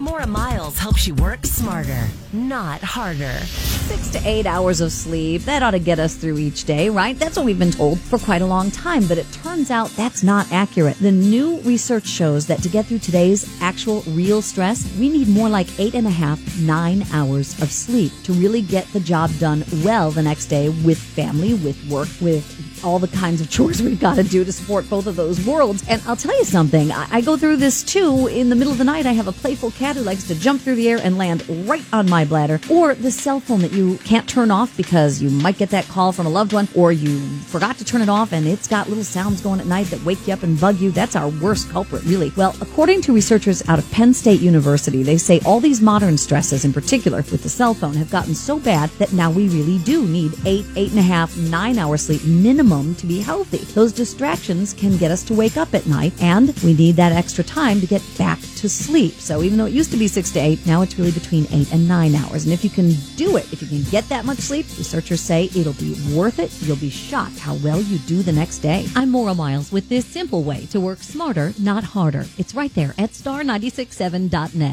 Maura Miles helps you work smarter, not harder. Six to eight hours of sleep, that ought to get us through each day, right? That's what we've been told for quite a long time, but it turns out that's not accurate. The new research shows that to get through today's actual real stress, we need more like eight and a half, nine hours of sleep to really get the job done well the next day with family, with work, with all the kinds of chores we've got to do to support both of those worlds. And I'll tell you something, I, I go through this too. In the middle of the night, I have a playful cat who likes to jump through the air and land right on my bladder, or the cell phone that you can't turn off because you might get that call from a loved one, or you forgot to turn it off and it's got little sounds going at night that wake you up and bug you. That's our worst culprit, really. Well, according to researchers out of Penn State University, they say all these modern stresses, in particular with the cell phone, have gotten so bad that now we really do need eight, eight and a half, nine hour sleep minimum to be healthy. Those distractions can get us to wake up at night, and we need that extra time to get back to sleep. So even though it used to be six to eight, now it's really between eight and nine hours. And if you can do it, if you can get that much sleep, researchers say it'll be worth it. You'll be shocked how well you do the next day. I'm Maura Miles with this simple way to work smarter, not harder. It's right there at star967.net.